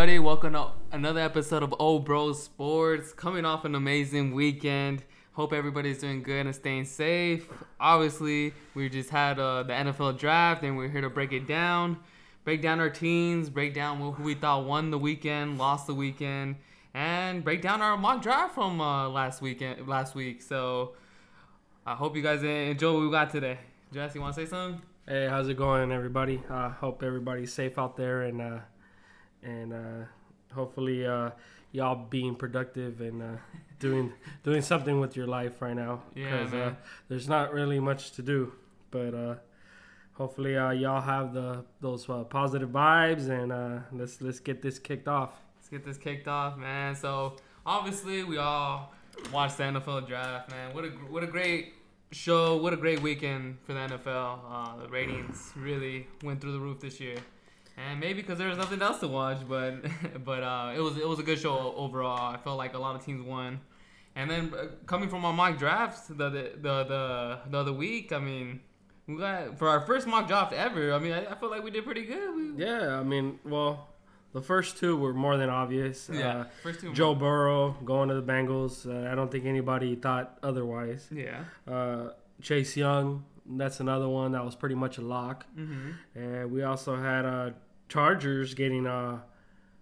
everybody. Welcome to another episode of Old Bro Sports. Coming off an amazing weekend. Hope everybody's doing good and staying safe. Obviously, we just had uh, the NFL draft and we're here to break it down. Break down our teams, break down who we thought won the weekend, lost the weekend, and break down our mock draft from uh, last weekend, last week. So, I hope you guys enjoy what we got today. Jess, you want to say something? Hey, how's it going, everybody? Uh, hope everybody's safe out there, and uh, and uh, hopefully uh, y'all being productive and uh, doing doing something with your life right now. Yeah, uh, there's not really much to do, but uh, hopefully uh, y'all have the those uh, positive vibes, and uh, let's let's get this kicked off. Let's get this kicked off, man. So obviously we all watched the NFL draft, man. What a what a great show! What a great weekend for the NFL. Uh, the ratings really went through the roof this year, and maybe because there was nothing else to watch, but but uh, it was it was a good show overall. I felt like a lot of teams won. And then uh, coming from our mock drafts the the the the, the other week, I mean. We got for our first mock draft ever. I mean, I, I feel like we did pretty good. We, Yeah, I mean, well, the first two were more than obvious. yeah. Uh, first two. Joe Burrow going to the Bengals. Uh, I don't think anybody thought otherwise. Yeah. Uh, Chase Young, that's another one that was pretty much a lock. Mm-hmm. And we also had uh, Chargers getting uh,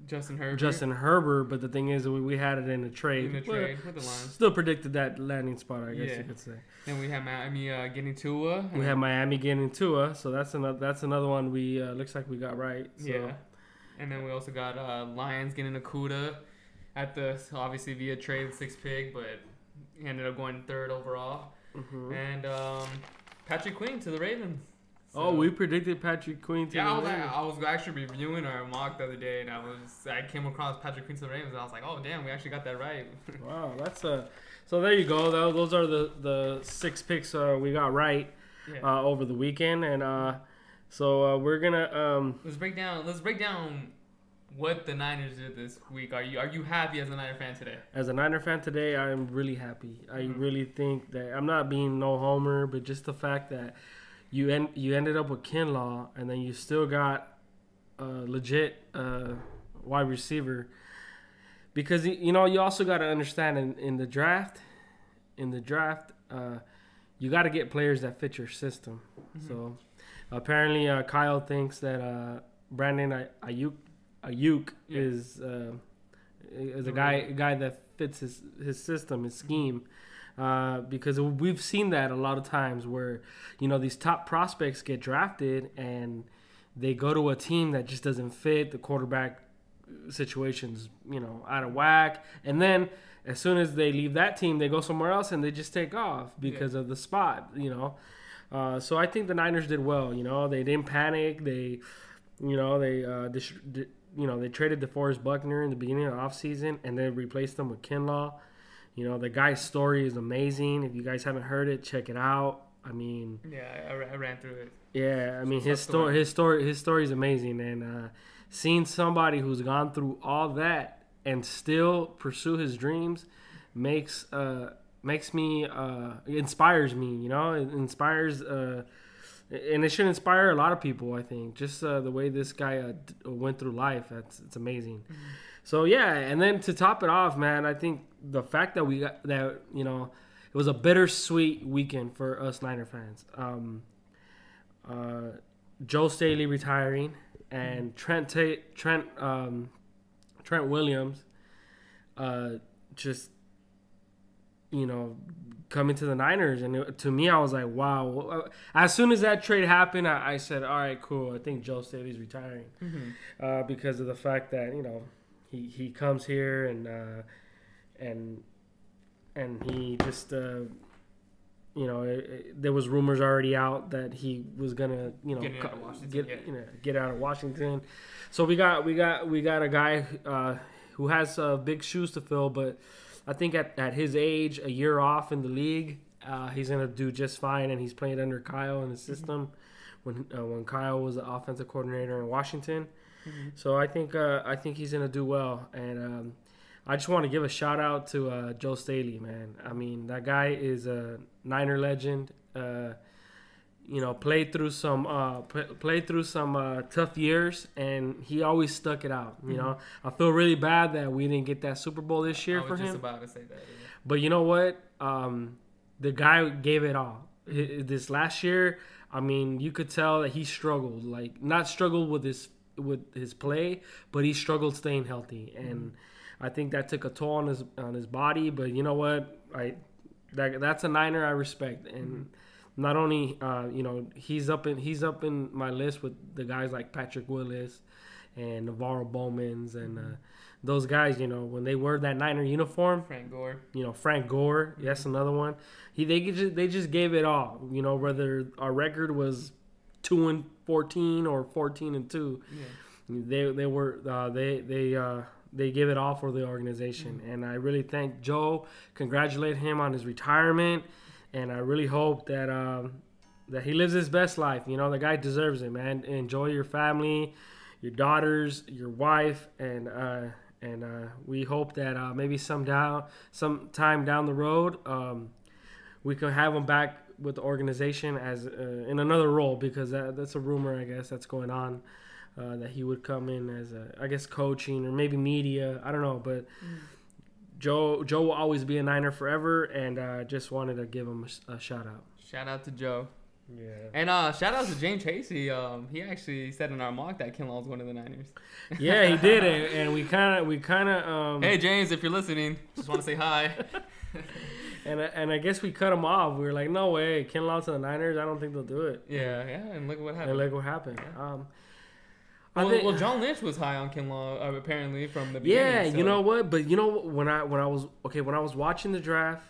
Justin Herbert. Justin Herbert, but the thing is, we, we had it in a trade. in Well, trade with the Lions. Still predicted that landing spot, I guess Yeah. you could say. Then we have Miami uh, getting Tua. We have Miami getting Tua, so that's another that's another one we uh, looks like we got right. So. yeah, and then we also got uh, Lions getting Okudah at the obviously via trade six pick, but he ended up going third overall. Mhm. And um, Patrick Queen to the Ravens. Oh, we predicted Patrick Queen to Yeah, the I was, Ravens. I was actually reviewing our mock the other day, and I was I came across Patrick Queen to the Ravens, and I was like, oh damn, we actually got that right. Wow, that's a. So there you go. Though those are the the six picks uh, we got right yeah. uh, over the weekend, and uh, so uh, we're gonna. Um, let's break down. Let's break down what the Niners did this week. Are you are you happy as a Niner fan today? as a Niner fan today, I'm really happy. I Mhm. really think that I'm not being no homer, but just the fact that you end you ended up with Kinlaw, and then you still got a legit uh, wide receiver. Because you know you also got to understand in, in the draft, in the draft, uh, you got to get players that fit your system. Mm-hmm. So apparently, uh, Kyle thinks that uh, Brandon Ay- Aiyuk Aiyuk Yeah. is uh, is a guy a guy that fits his his system, his scheme. Uh, because we've seen that a lot of times where you know these top prospects get drafted and they go to a team that just doesn't fit the quarterback situations you know out of whack and then as soon as they leave that team they go somewhere else and they just take off because of the spot you know uh, so I think the Niners did well. You know, they didn't panic. They, you know, they, uh, dis- you know, they traded DeForest Buckner in the beginning of the offseason and then replaced them with Kinlaw. You know, the guy's story is amazing. If you guys haven't heard it, check it out. I mean, Yeah, I, I ran through it. yeah, I mean his story, his story, his story is amazing, and uh, seeing somebody who's gone through all that and still pursue his dreams makes uh, makes me uh, inspires me. You know, it inspires, uh, and it should inspire a lot of people. I think just uh, the way this guy uh, went through life, that's it's amazing. So yeah, and then to top it off, man, I think the fact that we got that you know it was a bittersweet weekend for us Niner fans. Um, uh, Joe Staley retiring and Trent Ta- Trent um, Trent Williams uh, just you know coming to the Niners and it, to me I was like wow. As soon as that trade happened I, I said all right cool. I think Joe Staley's retiring uh, because of the fact that you know he, he comes here and uh, and and he just uh, you know it, it- there was rumors already out that he was gonna you know Getting out co- get yeah. you know get out of Washington. So we got we got we got a guy uh, who has uh, big shoes to fill but I think at, at his age a year off in the league uh, he's gonna do just fine and he's playing under Kyle in the system when uh, when Kyle was the offensive coordinator in Washington. So I think uh, I think he's gonna do well, and um, I just want to give a shout out to uh, Joe Staley, man. I mean that guy is a Niner legend. You know, played through some uh, p- played through some uh, tough years, and he always stuck it out. You know, I feel really bad that we didn't get that Super Bowl this year I was for just him. about to say that. yeah. But you know what? Um, the guy gave it all. This last year, I mean, you could tell that he struggled. Like not struggled with his with his play, but he struggled staying healthy, and I think that took a toll on his on his body. But you know what? I that that's a Niner I respect, and not only uh, you know he's up in he's up in my list with the guys like Patrick Willis and NaVorro Bowman's and uh, those guys. You know when they wear that Niner uniform, Frank Gore. you know Frank Gore. That's another one. He they just they just gave it all. You know whether our record was two and fourteen or fourteen and two, Yeah. they they were uh, they they uh, they give it all for the organization. And I really thank Joe. Congratulate him on his retirement, and I really hope that. Um, that he lives his best life. You know, the guy deserves it, man. Enjoy your family, your daughters, your wife, and uh, and uh, we hope that uh, maybe some down some time down the road, um, we can have him back with the organization as uh, in another role because that, that's a rumor, I guess, that's going on. Uh, that he would come in as a, I guess, coaching or maybe media. I don't know, but Joe Joe will always be a Niner forever, and uh, just wanted to give him a shout out. Shout out to Joe. Yeah. And uh, shout out to James Tracy. Um, he actually said in our mock that Kinlaw's one of the Niners. Yeah, he did it, and we kind of, we kind of, um, Hey James, if you're listening, just want to say hi. and I- and I guess we cut him off. We were like, no way, Kinlaw to the Niners. I don't think they'll do it. yeah, yeah, and look what And happened. look what happened. Um, I well, think- well, John Lynch was high on Kinlaw uh, apparently from the beginning. yeah, so- you know what? But you know what? when I when I was okay when I was watching the draft,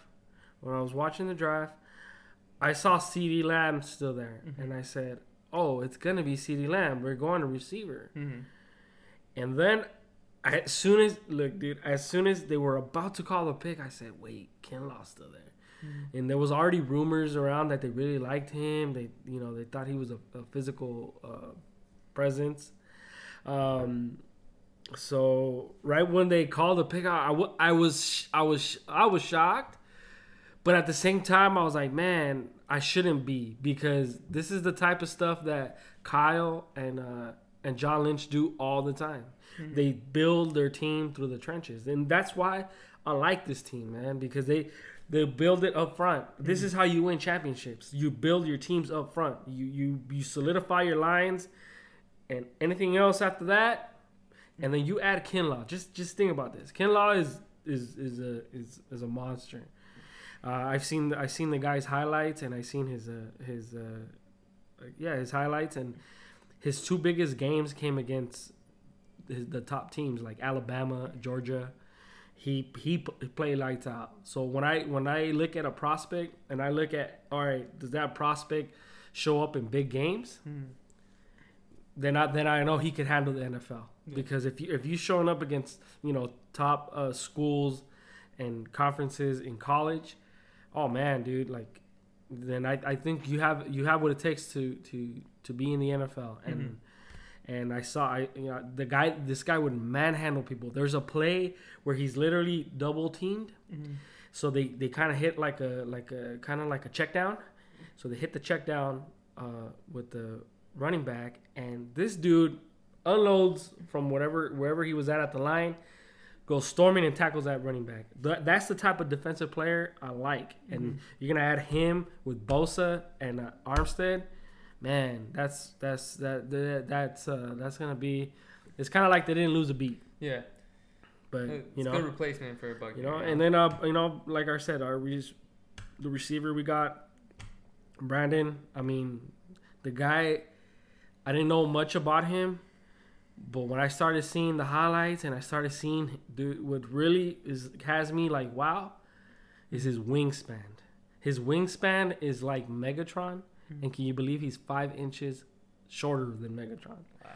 when I was watching the draft, I saw CeeDee Lamb still there, Mm-hmm. and I said, oh, it's gonna be CeeDee Lamb. We're going to receiver. Mhm. And then, I, as soon as look, dude, as soon as they were about to call the pick, I said, "Wait, Kinlaw's still there." And there was already rumors around that they really liked him. They, you know, they thought he was a, a physical uh, presence. Um, so right when they called the pick, I, I, I was, I was, I was shocked. But at the same time, I was like, man, I shouldn't be because this is the type of stuff that Kyle and uh, and John Lynch do all the time. They build their team through the trenches, and that's why I like this team, man, because they they build it up front. This is how you win championships. You build your teams up front. You you you solidify your lines, and anything else after that, and then you add Kinlaw. Just just think about this. Kinlaw is is is a is, is a monster. Uh, I've seen I've seen the guy's highlights and I've seen his uh, his uh, yeah his highlights and his two biggest games came against his, the top teams like Alabama, Georgia. He he played lights out. So when I when I look at a prospect and I look at all right, does that prospect show up in big games? Then I then I know he could handle the NFL because if you if you showing up against you know top uh, schools and conferences in college, oh man, dude, like then I, I think you have you have what it takes to to to be in the NFL and and I saw I you know the guy this guy would manhandle people. There's a play where he's literally double teamed, so they they kind of hit like a like a kind of like a check down, so they hit the check down uh, with the running back, and this dude unloads from whatever wherever he was at at the line, goes storming and tackles that running back. Th- That's the type of defensive player I like, and you're gonna add him with Bosa and uh, Armstead. Man, that's that's that, that that's uh, that's gonna be. It's kind of like they didn't lose a beat, Yeah, but it's you a know, good replacement for a Bucky. you know, and then uh, you know, like I said, our re- the receiver we got, Brandon. I mean, the guy, I didn't know much about him, but when I started seeing the highlights and I started seeing, dude, what really is has me like wow, is his wingspan. His wingspan is like Megatron, hmm. and can you believe he's five inches shorter than Megatron? Wow.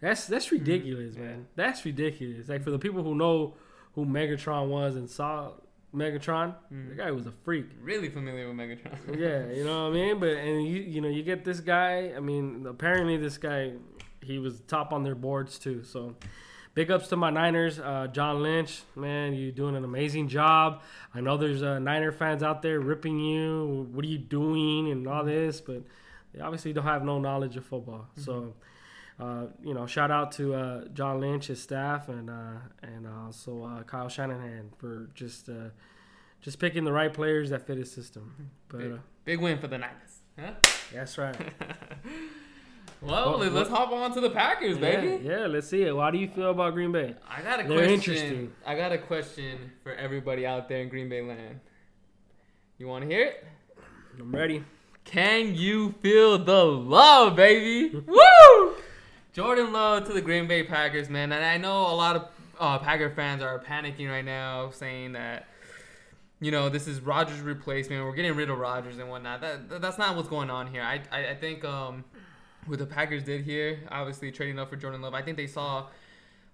That's that's hmm. ridiculous, Yeah. man. That's ridiculous. Like for the people who know who Megatron was and saw Megatron, the guy was a freak. really familiar with Megatron. yeah, you know what I mean. But and you you know you get this guy. I mean, apparently this guy he was top on their boards too. So. Big ups to my Niners, uh, John Lynch. Man, you're doing an amazing job. I know there's uh, Niner fans out there ripping you. What are you doing and all this? But they obviously don't have no knowledge of football. Mm-hmm. So, uh, you know, shout out to uh, John Lynch, his staff, and uh, and also uh, Kyle Shanahan for just uh, just picking the right players that fit his system. But Big, uh, big win for the Niners. Huh? that's right. well, Well, let- let's hop on to the Packers, baby. Yeah, yeah, let's see it. How do you feel about Green Bay? I got a They're question. interesting. I got a question for everybody out there in Green Bay land. You want to hear it? I'm ready. Can you feel the love, baby? Woo! Jordan Love to the Green Bay Packers, man. And I know a lot of uh, Packer fans are panicking right now, saying that, you know, this is Rodgers' replacement. We're getting rid of Rodgers and whatnot. That, that- that's not what's going on here. I, I, I think um, what the Packers did here, obviously trading up for Jordan Love, I think they saw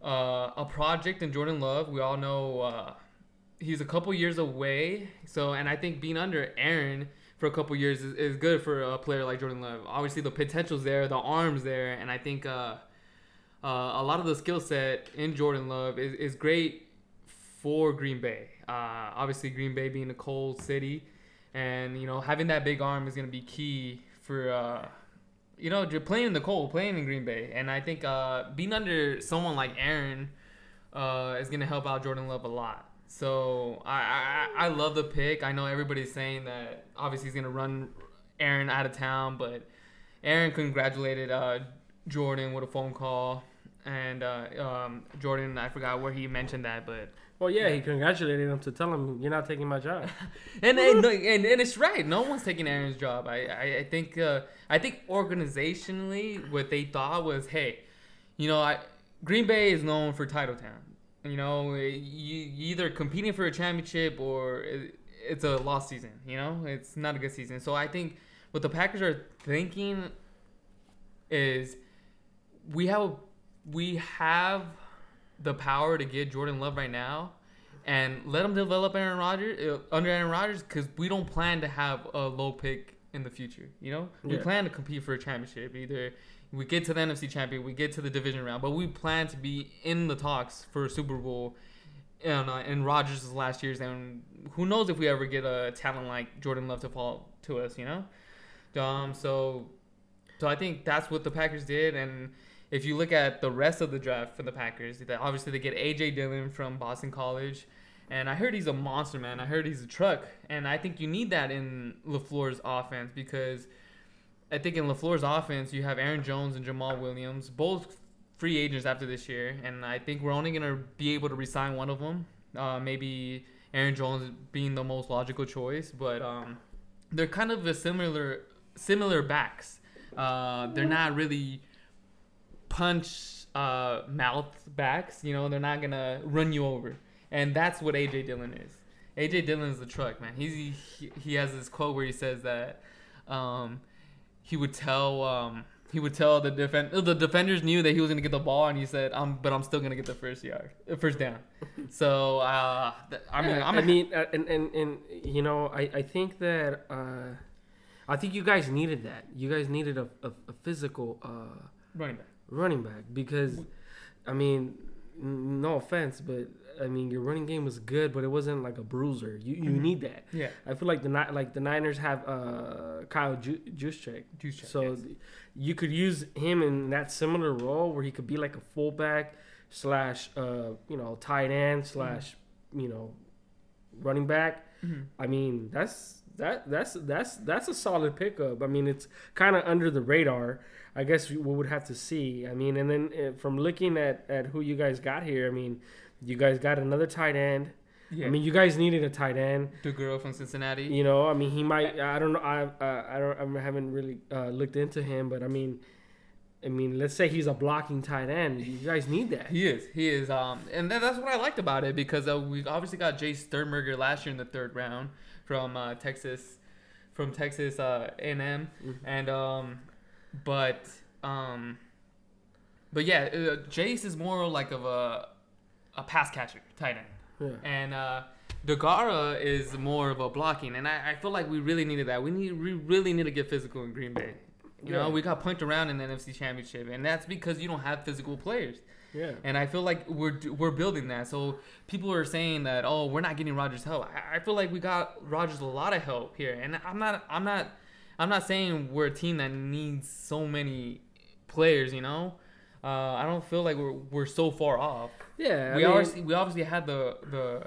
uh, a project in Jordan Love. We all know uh, he's a couple years away. So, and I think being under Aaron for a couple years is, is good for a player like Jordan Love. Obviously, the potential's there, the arms there, and I think uh, uh, a lot of the skill set in Jordan Love is, is great for Green Bay. Uh, obviously, Green Bay being a cold city, and you know having that big arm is going to be key for uh, you know playing in the cold, playing in Green Bay, and I think uh, being under someone like Aaron uh, is going to help out Jordan Love a lot. So I, I I love the pick. I know everybody's saying that obviously he's going to run Aaron out of town, but Aaron congratulated uh, Jordan with a phone call. And uh, um, Jordan, I forgot where he mentioned that, but Well, yeah, he congratulated him to tell him you're not taking my job. and and, and and it's right. No one's taking Aaron's job. I I, I think uh, I think organizationally, what they thought was, hey, you know, I, Green Bay is known for title town. You know, you you either competing for a championship or it's a lost season. You know, it's not a good season. So I think what the Packers are thinking is we have we have the power to get Jordan Love right now and let him develop Aaron Rodgers uh, under Aaron Rodgers because we don't plan to have a low pick in the future. You know, we plan to compete for a championship. Either we get to the NFC champion, we get to the division round, but we plan to be in the talks for a Super Bowl. And, uh, in Rodgers' last years, and who knows if we ever get a talent like Jordan Love to fall to us, you know? Um, so, so I think that's what the Packers did, and if you look at the rest of the draft for the Packers, obviously they get AJ Dillon from Boston College, and I heard he's a monster, man. I heard he's a truck, and I think you need that in Lafleur's offense because I think in Lafleur's offense you have Aaron Jones and Jamaal Williams, both free agents after this year, and I think we're only gonna be able to resign one of them. Uh, maybe Aaron Jones being the most logical choice, but um, they're kind of a similar similar backs. Uh, they're not really punch uh, mouth backs. You know, they're not gonna run you over, and that's what AJ Dillon is. AJ Dillon is the truck, man. He's he, he has this quote where he says that um, he would tell um, he would tell the defend the defenders knew that he was gonna get the ball, and he said, "Um, but I'm still gonna get the first yard, first down." So uh, th- I mean, Yeah, I'm I mean, uh, and, and and you know, I I think that uh, I think you guys needed that. You guys needed a a, a physical uh, running back. running back because, I mean, no offense, but I mean your running game was good, but it wasn't like a bruiser. You you Mhm. need that. Yeah, I feel like the like the Niners have uh, Kyle Ju- Juszczyk. Check, So yes. th- you could use him in that similar role where he could be like a fullback slash uh, you know tight end slash you know running back. Mhm. I mean that's that that's that's that's a solid pickup. I mean it's kind of under the radar. I guess we would have to see. I mean, and then uh, from looking at at who you guys got here, I mean, you guys got another tight end. yeah. I mean, you guys needed a tight end. the girl from Cincinnati. You know, I mean, he might. I don't know. I uh, I don't. I haven't really uh, looked into him, but I mean, I mean, let's say he's a blocking tight end. You guys need that. He is. He is. Um, and that, that's what I liked about it because uh, we obviously got Jace Sternberger last year in the third round from uh, Texas, from Texas uh, A&M, Mhm. and um, but um, but yeah, uh, Jace is more like of a a pass catcher tight end. Yeah. and uh, Deguara is more of a blocking, and I, I feel like we really needed that. We need we really need to get physical in Green Bay. You know, we got punched around in the NFC Championship, and that's because you don't have physical players. Yeah. And I feel like we're we're building that. So people are saying that oh we're not getting Rodgers help. I, I feel like we got Rodgers a lot of help here, and I'm not I'm not I'm not saying we're a team that needs so many players. You know, uh, I don't feel like we're we're so far off. Yeah, I we mean, obviously we obviously had the the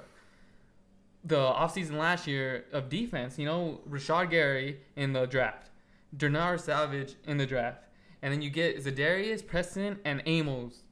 the offseason last year of defense. You know, Rashan Gary in the draft, Darnell Savage in the draft, and then you get Za'Darius, Preston, and Amos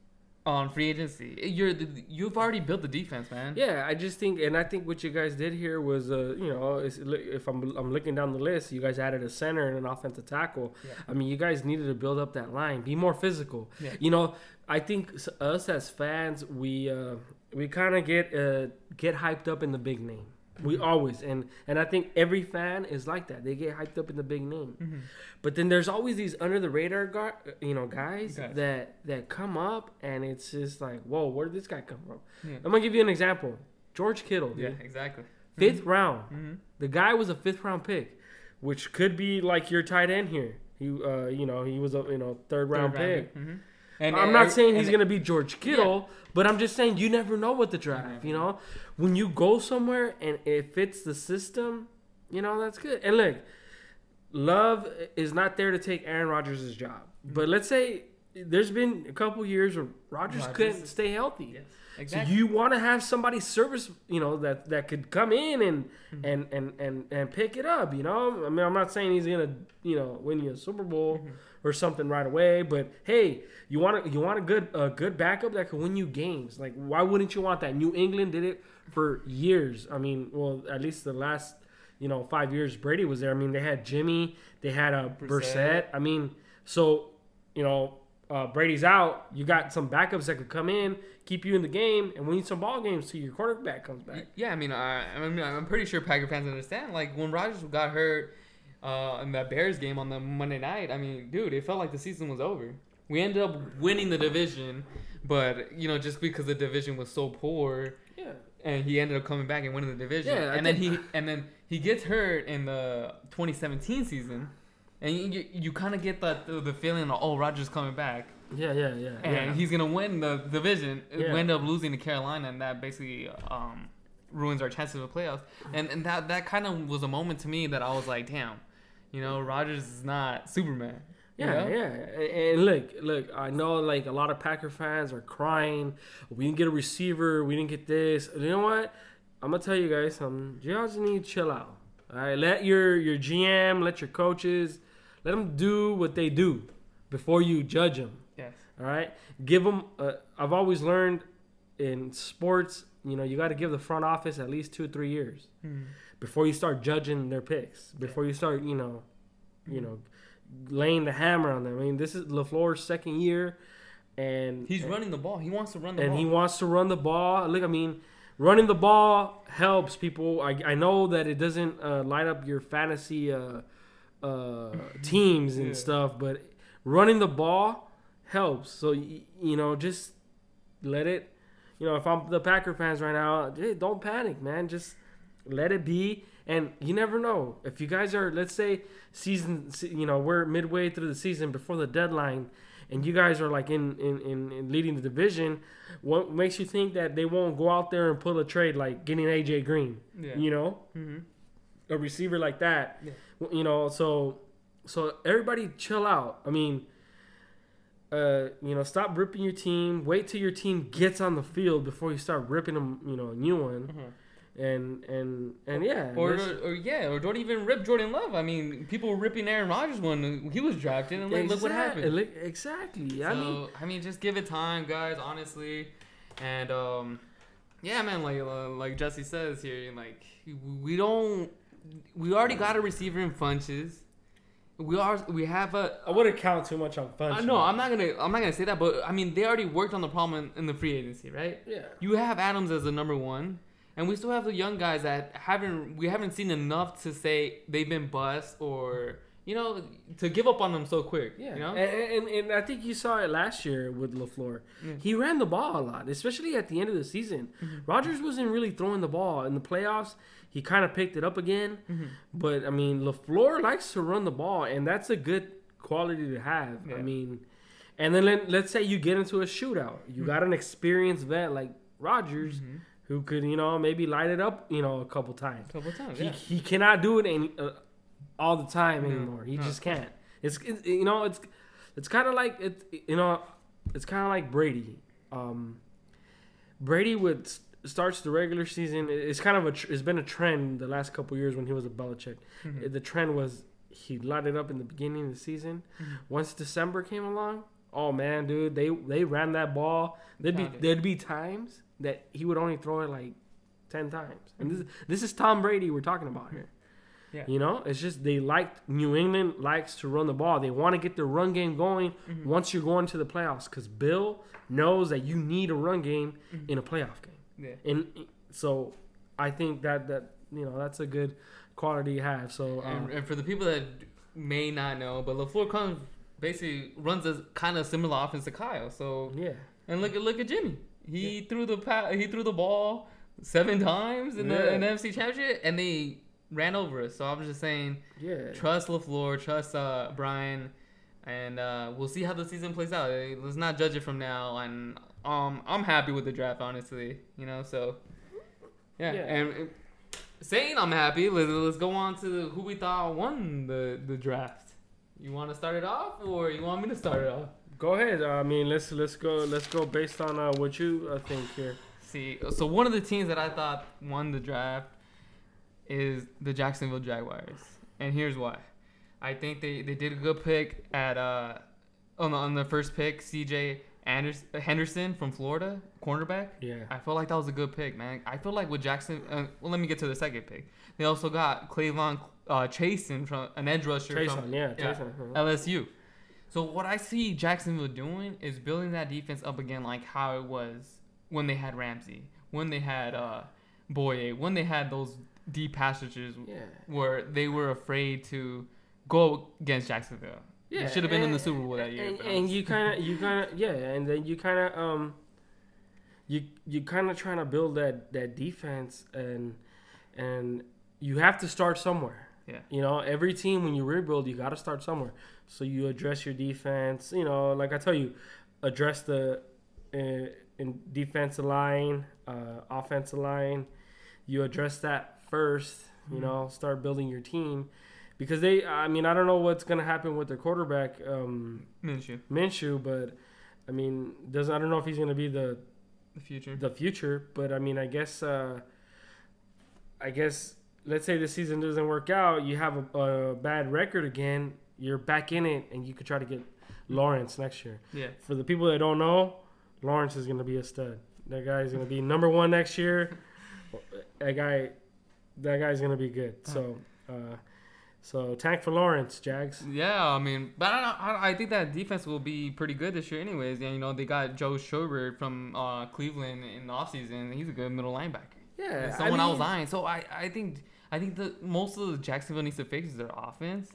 on free agency. You're the, you've already built the defense, man. Yeah, I just think, and I think what you guys did here was, uh, you know, if I'm I'm looking down the list, you guys added a center and an offensive tackle. Yeah. I mean, you guys needed to build up that line, be more physical. Yeah. You know, I think us as fans, we uh, we kind of get uh, get hyped up in the big name. We always and and I think every fan is like that. They get hyped up in the big name. Mhm. But then there's always these under the radar, guy, you know, guys Guys. that that come up and it's just like, whoa, where did this guy come from? Yeah. I'm gonna give you an example. George Kittle, dude. Yeah, exactly. 5th round. hmm The guy was a fifth round pick, which could be like your tight end here. He, uh, you know, he was a you know third round pick. Hmm I'm not saying he's gonna be George Kittle, but I'm just saying you never know with the draft. You know, when you go somewhere and it fits the system, you know that's good. And look, Love is not there to take Aaron Rodgers' job. But let's say there's been a couple years where Rodgers Rodgers couldn't stay healthy. Yes, So exactly. you want to have somebody service, you know, that that could come in and Mm-hmm. and and and and pick it up. You know, I mean, I'm not saying he's gonna, you know, win you a Super Bowl Mm-hmm. or something right away, but hey, you want a, you want a good a good backup that can win you games. Like, why wouldn't you want that? New England did it for years. I mean, well, at least the last, you know, five years Brady was there. I mean, they had Jimmy, they had a Brissett. Brissett. I mean, so you know, uh, Brady's out. You got some backups that could come in, keep you in the game, and win you some ball games till your quarterback comes back. Yeah, I mean, I, I mean, I'm pretty sure Packer fans understand. Like when Rodgers got hurt uh, in that Bears game on the Monday night, I mean, dude, it felt like the season was over. We ended up winning the division, but you know, just because the division was so poor, Yeah, and he ended up coming back and winning the division. Yeah, I and then he and then he gets hurt in the 2017 season, and you, you, kind of get that the, the feeling of oh Rodgers coming back, yeah, yeah, yeah. and yeah. he's gonna win the division. Yeah. We end up losing to Carolina, and that basically um, ruins our chances of playoffs. And and that that kind of was a moment to me that I was like, damn, you know, Rodgers is not Superman. Yeah, yeah. And- And look, look, I know like a lot of Packer fans are crying. We didn't get a receiver. We didn't get this. You know what? I'm gonna tell you guys something. You guys need to chill out. All right, let your your GM, let your coaches, let them do what they do before you judge them. Yes. All right, give them. Uh, I've always learned in sports, you know, you got to give the front office at least two or three years before you start judging their picks. Before you start, you know, you know, laying the hammer on them. I mean, this is Lafleur's second year, and He's running the ball. He wants to run the ball and ball. he wants to run the ball. Look, I mean, running the ball helps people. I, I know that it doesn't uh, light up your fantasy uh, uh, teams and Yeah. stuff, but running the ball helps. So you know, just let it. You know, if I'm the Packer fans right now, hey, don't panic, man. Just let it be. And you never know if you guys are, let's say, season. You know, we're midway through the season before the deadline, and you guys are like in in, in, in leading the division. What makes you think that they won't go out there and pull a trade like getting AJ Green? Yeah. You know, hmm a receiver like that. Yeah. You know, so so everybody chill out. I mean, uh, you know, stop ripping your team. Wait till your team gets on the field before you start ripping them. You know, a new one. And and and yeah. Or, let's- or yeah, or don't even rip Jordan Love. I mean, people were ripping Aaron Rodgers when he was drafted, and look, look what happened. Exactly. I mean, so I mean, just give it time, guys. Honestly, and um, yeah, man. Like uh, like Jesse says here, like we don't. We already got a receiver in Funchess. We are. We have a. I wouldn't count too much on fun. Uh, no, I'm not gonna. I'm not gonna say that. But I mean, they already worked on the problem in, in the free agency, right? Yeah. You have Adams as the number one, and we still have the young guys that haven't. We haven't seen enough to say they've been bust or you know to give up on them so quick. Yeah, You know. and, and and I think you saw it last year with Lafleur. Yeah. He ran the ball a lot, especially at the end of the season. Mm-hmm. Rodgers wasn't really throwing the ball in the playoffs. He kind of picked it up again, Mm-hmm. but I mean, Lafleur likes to run the ball, and that's a good quality to have. I mean, and then let, let's say you get into a shootout, you Mm-hmm. got an experienced vet like Rodgers. Who could you know maybe light it up you know a couple times? couple times, He, yeah. he cannot do it any, uh, all the time anymore. He no. just can't. It's it, you know it's it's kind of like it you know it's kind of like Brady. Um, Brady would starts the regular season. It's kind of a tr- it's been a trend the last couple years when he was a Belichick. Mhm. The trend was he light it up in the beginning of the season. Mhm. Once December came along, oh man, dude, they they ran that ball. There'd be there'd be times that he would only throw it like ten times. And this this is Tom Brady we're talking about here. Yeah. You know, it's just they like New England likes to run the ball. They want to get their run game going Mhm. once you're going to the playoffs because Bill knows that you need a run game Mhm. in a playoff game. Yeah. And so I think that that you know that's a good quality to have. So uh, And, and for the people that may not know, but Lafleur comes basically runs a kind of similar offense to Kyle. So yeah, and look at look at Jimmy. He threw the pa- he threw the ball seven times in the, Yeah. in the NFC Championship, and they ran over us. So I'm just saying, yeah, trust Lafleur, trust uh, Brian, and uh, we'll see how the season plays out. Let's not judge it from now. And um, I'm happy with the draft, honestly. You know, so yeah. Yeah. And saying I'm happy, let's, let's go on to who we thought won the the draft. You want to start it off, or you want me to start it off? Go ahead. I mean, let's let's go let's go based on uh, what you uh, think here. See, so one of the teams that I thought won the draft is the Jacksonville Jaguars, and here's why. I think they, they did a good pick at uh on the, on the first pick, C.J. Anderson, Henderson from Florida, cornerback. Yeah, I feel like that was a good pick, man. I feel like with Jackson, uh, well, let me get to the second pick. They also got K'Lavon uh, Chaisson from an edge rusher from Jason. Yeah, yeah. Uh-huh. LSU. So what I see Jacksonville doing is building that defense up again, like how it was when they had Ramsey, when they had uh, Bouye, when they had those deep passages Yeah. where they were afraid to go against Jacksonville. Yeah, should have been in the Super Bowl that year. And, and you kind of, you kind of, yeah, and then you kind of, um, you you kind of trying to build that that defense, and and you have to start somewhere. Yeah. You know, every team when you rebuild, you got to start somewhere. So you address your defense. You know, like I tell you, address the uh, in defensive line, uh, offensive line. You address that first. You Mhm. know, start building your team. Because they, I mean, I don't know what's gonna happen with their quarterback, um, Minshew, Minshew, but I mean, does I don't know if he's gonna be the the future. the future, but I mean, I guess, uh, I guess, let's say the season doesn't work out, you have a, a bad record again, you're back in it, and you could try to get Lawrence next year. Yeah. For the people that don't know, Lawrence is gonna be a stud. That guy is gonna be number one next year. That guy, that guy's gonna be good. So, uh, so tank for Lawrence, Jags. Yeah, I mean, but I, I, I think that defense will be pretty good this year, anyways. And, you know, they got Joe Schobert from uh, Cleveland in the offseason. He's a good middle linebacker. Yeah, someone I, was mean- eyeing. So I, I think I think the most of the Jacksonville needs to fix is their offense.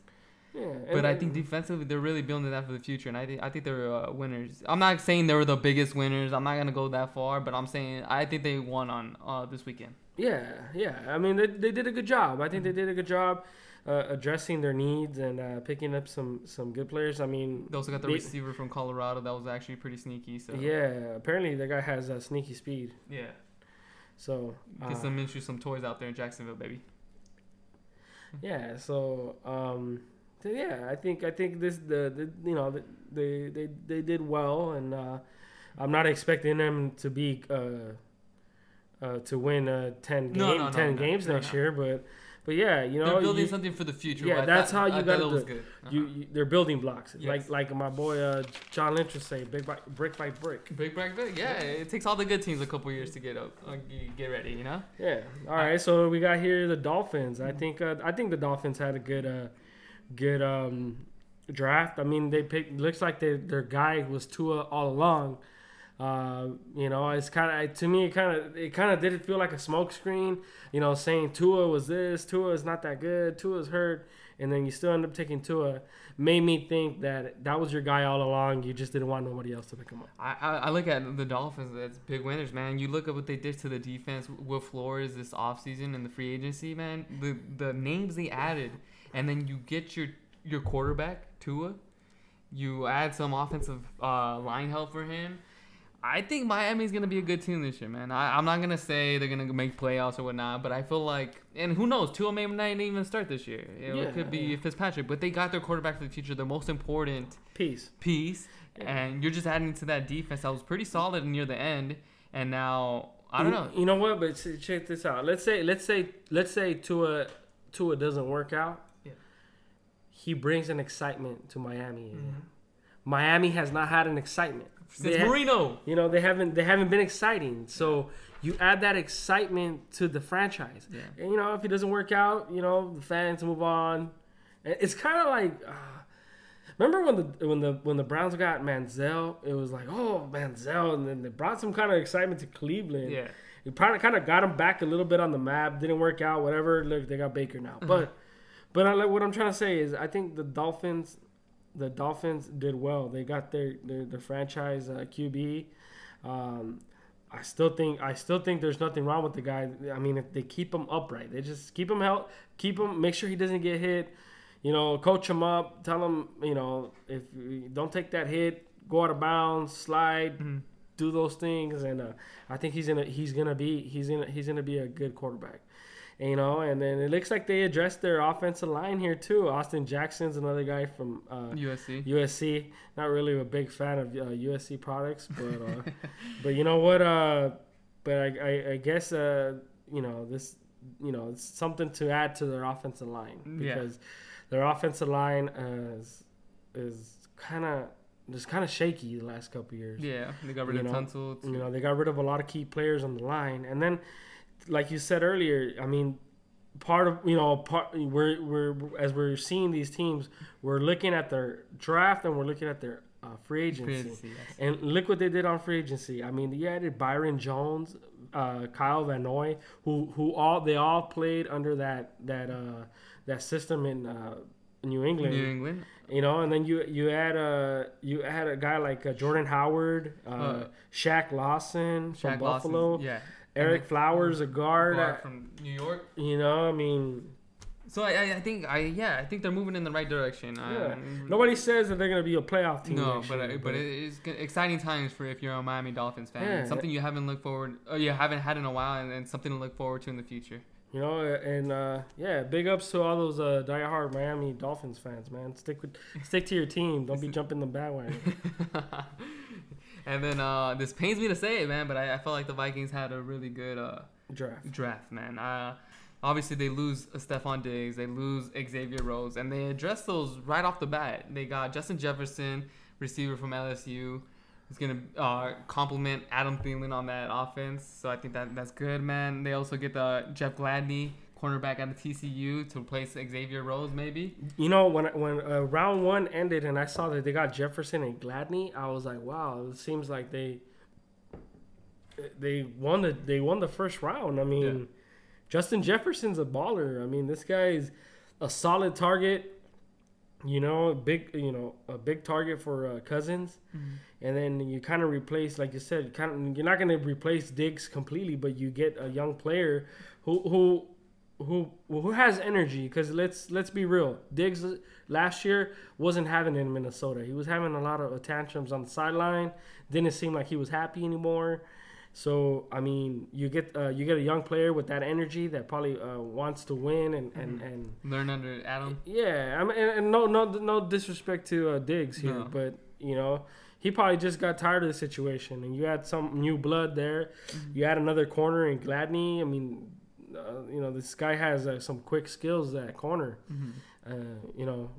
Yeah, But I think defensively they're really building that for the future, and I think I think they're uh, winners. I'm not saying they were the biggest winners. I'm not gonna go that far, but I'm saying I think they won on uh, this weekend. Yeah, yeah. I mean, they, they did a good job. I think they did a good job uh, addressing their needs and uh, picking up some some good players. I mean, They also got the They- receiver from Colorado that was actually pretty sneaky. So yeah. Apparently, the guy has uh, sneaky speed. yeah. So Get uh, some Minshew some toys out there in Jacksonville, baby. yeah. So um, so yeah, I think I think this the, the you know the, they they they did well, and uh, I'm not expecting them to be. Uh, uh, to win uh, 10, No, game, no, no, 10 no, games next year, but but yeah, you know, they're building you- something for the future. yeah, that's thought- how you gotta that do was it. good. Uh-huh. You, you, they're building blocks, Yes. like like my boy uh, John Lynch would say, big by, brick by brick. Big break, big. Yeah, it takes all the good teams a couple years to get up, uh, get ready. You know. Yeah. All right. So we got here the Dolphins. I think uh, I think the Dolphins had a good uh, good um, draft. I mean, they picked. Looks like they, their guy was Tua all along. Uh, you know, it's kind of to me. It kind of it kind of did feel like a smokescreen. You know, saying Tua was this, Tua is not that good, Tua's hurt, and then you still end up taking Tua. Made me think that that was your guy all along. You just didn't want nobody else to pick him up. I, I, I look at the Dolphins as big winners, man. You look at what they did to the defense with Flores this offseason and the free agency, man. The the names they added, and then you get your your quarterback Tua. You add some offensive uh, line help for him. I think Miami's gonna be a good team this year, man. I, I'm not gonna say they're gonna make playoffs or whatnot, but I feel like, and who knows, Tua may not even start this year. Know, Yeah, it could be yeah. Fitzpatrick, but they got their quarterback for the future, the most important piece. piece, Yeah. and you're just adding to that defense that was pretty solid near the end, and now I don't You- know. You know what? But check this out. Let's say, let's say, let's say Tua, Tua doesn't work out. He brings an excitement to Miami. Mm-hmm. Miami has not had an excitement. Since They ha- Marino, you know they haven't they haven't been exciting. So you add that excitement to the franchise. Yeah. And you know if it doesn't work out, you know the fans move on. And It's kind of like. Uh, Remember when the when the when the Browns got Manziel, it was like, oh Manziel, and then they brought some kind of excitement to Cleveland. yeah, It probably kind of got them back a little bit on the map. Didn't work out. Whatever. Look, they got Baker now. But, but I, like what I'm trying to say is, I think the Dolphins, the Dolphins did well. They got their their, their franchise uh, QB. Um, I still think I still think there's nothing wrong with the guy. I mean, if they keep him upright, they just keep him help, keep him, make sure he doesn't get hit. You know, coach him up. Tell him, you know, if don't take that hit, go out of bounds, slide, Mhm. do those things, and uh, I think he's gonna he's gonna be he's gonna he's gonna be a good quarterback. You know, and then it looks like they addressed their offensive line here too. Austin Jackson's another guy from uh, USC. USC. Not really a big fan of uh, USC products, but uh, but you know what? Uh, but I, I, I guess uh, you know this. You know, it's something to add to their offensive line Yeah. because their offensive line is is kind of just kind of shaky the last couple years. Yeah, they got rid You of know, Tunsil. You know, they got rid of a lot of key players on the line, and then, like you said earlier, I mean, part of you know, part we're we're as we're seeing these teams, we're looking at their draft and we're looking at their uh, free agency. Crazy, yes. And look what they did on free agency. I mean, they added Byron Jones, uh, Kyle Van Noy, who who all they all played under that that uh, that system in uh, New England. New England. You know, and then you you add a you add a guy like uh, Jordan Howard, uh, Uh, Shaq Lawson from Buffalo, Lawson. Yeah. Ereck Flowers, a guard. Guard uh, from New York. you know, I mean, So I, I- I think I yeah I think they're moving in the right direction. yeah. Um, Nobody says that they're gonna be a playoff team. No, next but year, uh, but it is exciting times for if you're a Miami Dolphins fan. Yeah. something you haven't looked forward or you haven't had in a while, and, and something to look forward to in the future. You know, and uh, yeah, big ups to all those uh, diehard Miami Dolphins fans, man. Stick with, stick to your team. Don't be jumping the bandwagon. and then uh, this pains me to say it, man, but I, I felt like the Vikings had a really good uh, Draft. draft, man. Uh, obviously, they lose Stefon Diggs, they lose Xavier Rhodes, and they address those right off the bat. They got Justin Jefferson, receiver from LSU. Is gonna uh, complement Adam Thielen on that offense, so I think that that's good, man. They also get the Jeff Gladney, cornerback out of TCU, to replace Xavier Rhodes, maybe. You know, when when uh, round one ended and I saw that they got Jefferson and Gladney, I was like, wow, it seems like they they won the they won the first round. I mean, Yeah. Justin Jefferson's a baller. I mean, this guy's a solid target. You know, a big you know a big target for uh, Cousins, and then you kind of replace, like you said, kind of you're not going to replace Diggs completely, but you get a young player who who who who has energy. Because let's let's be real, Diggs last year wasn't having it in Minnesota. He was having a lot of tantrums on the sideline. Didn't seem like he was happy anymore. So I mean, you get uh, you get a young player with that energy that probably uh, wants to win and and, and Learn under Adam. yeah, I mean, and, and no, no, no disrespect to uh, Diggs here, No. but you know, he probably just got tired of the situation, and you had some new blood there. Mm-hmm. You had another corner in Gladney. I mean, uh, you know, this guy has uh, some quick skills at corner. Uh, you know,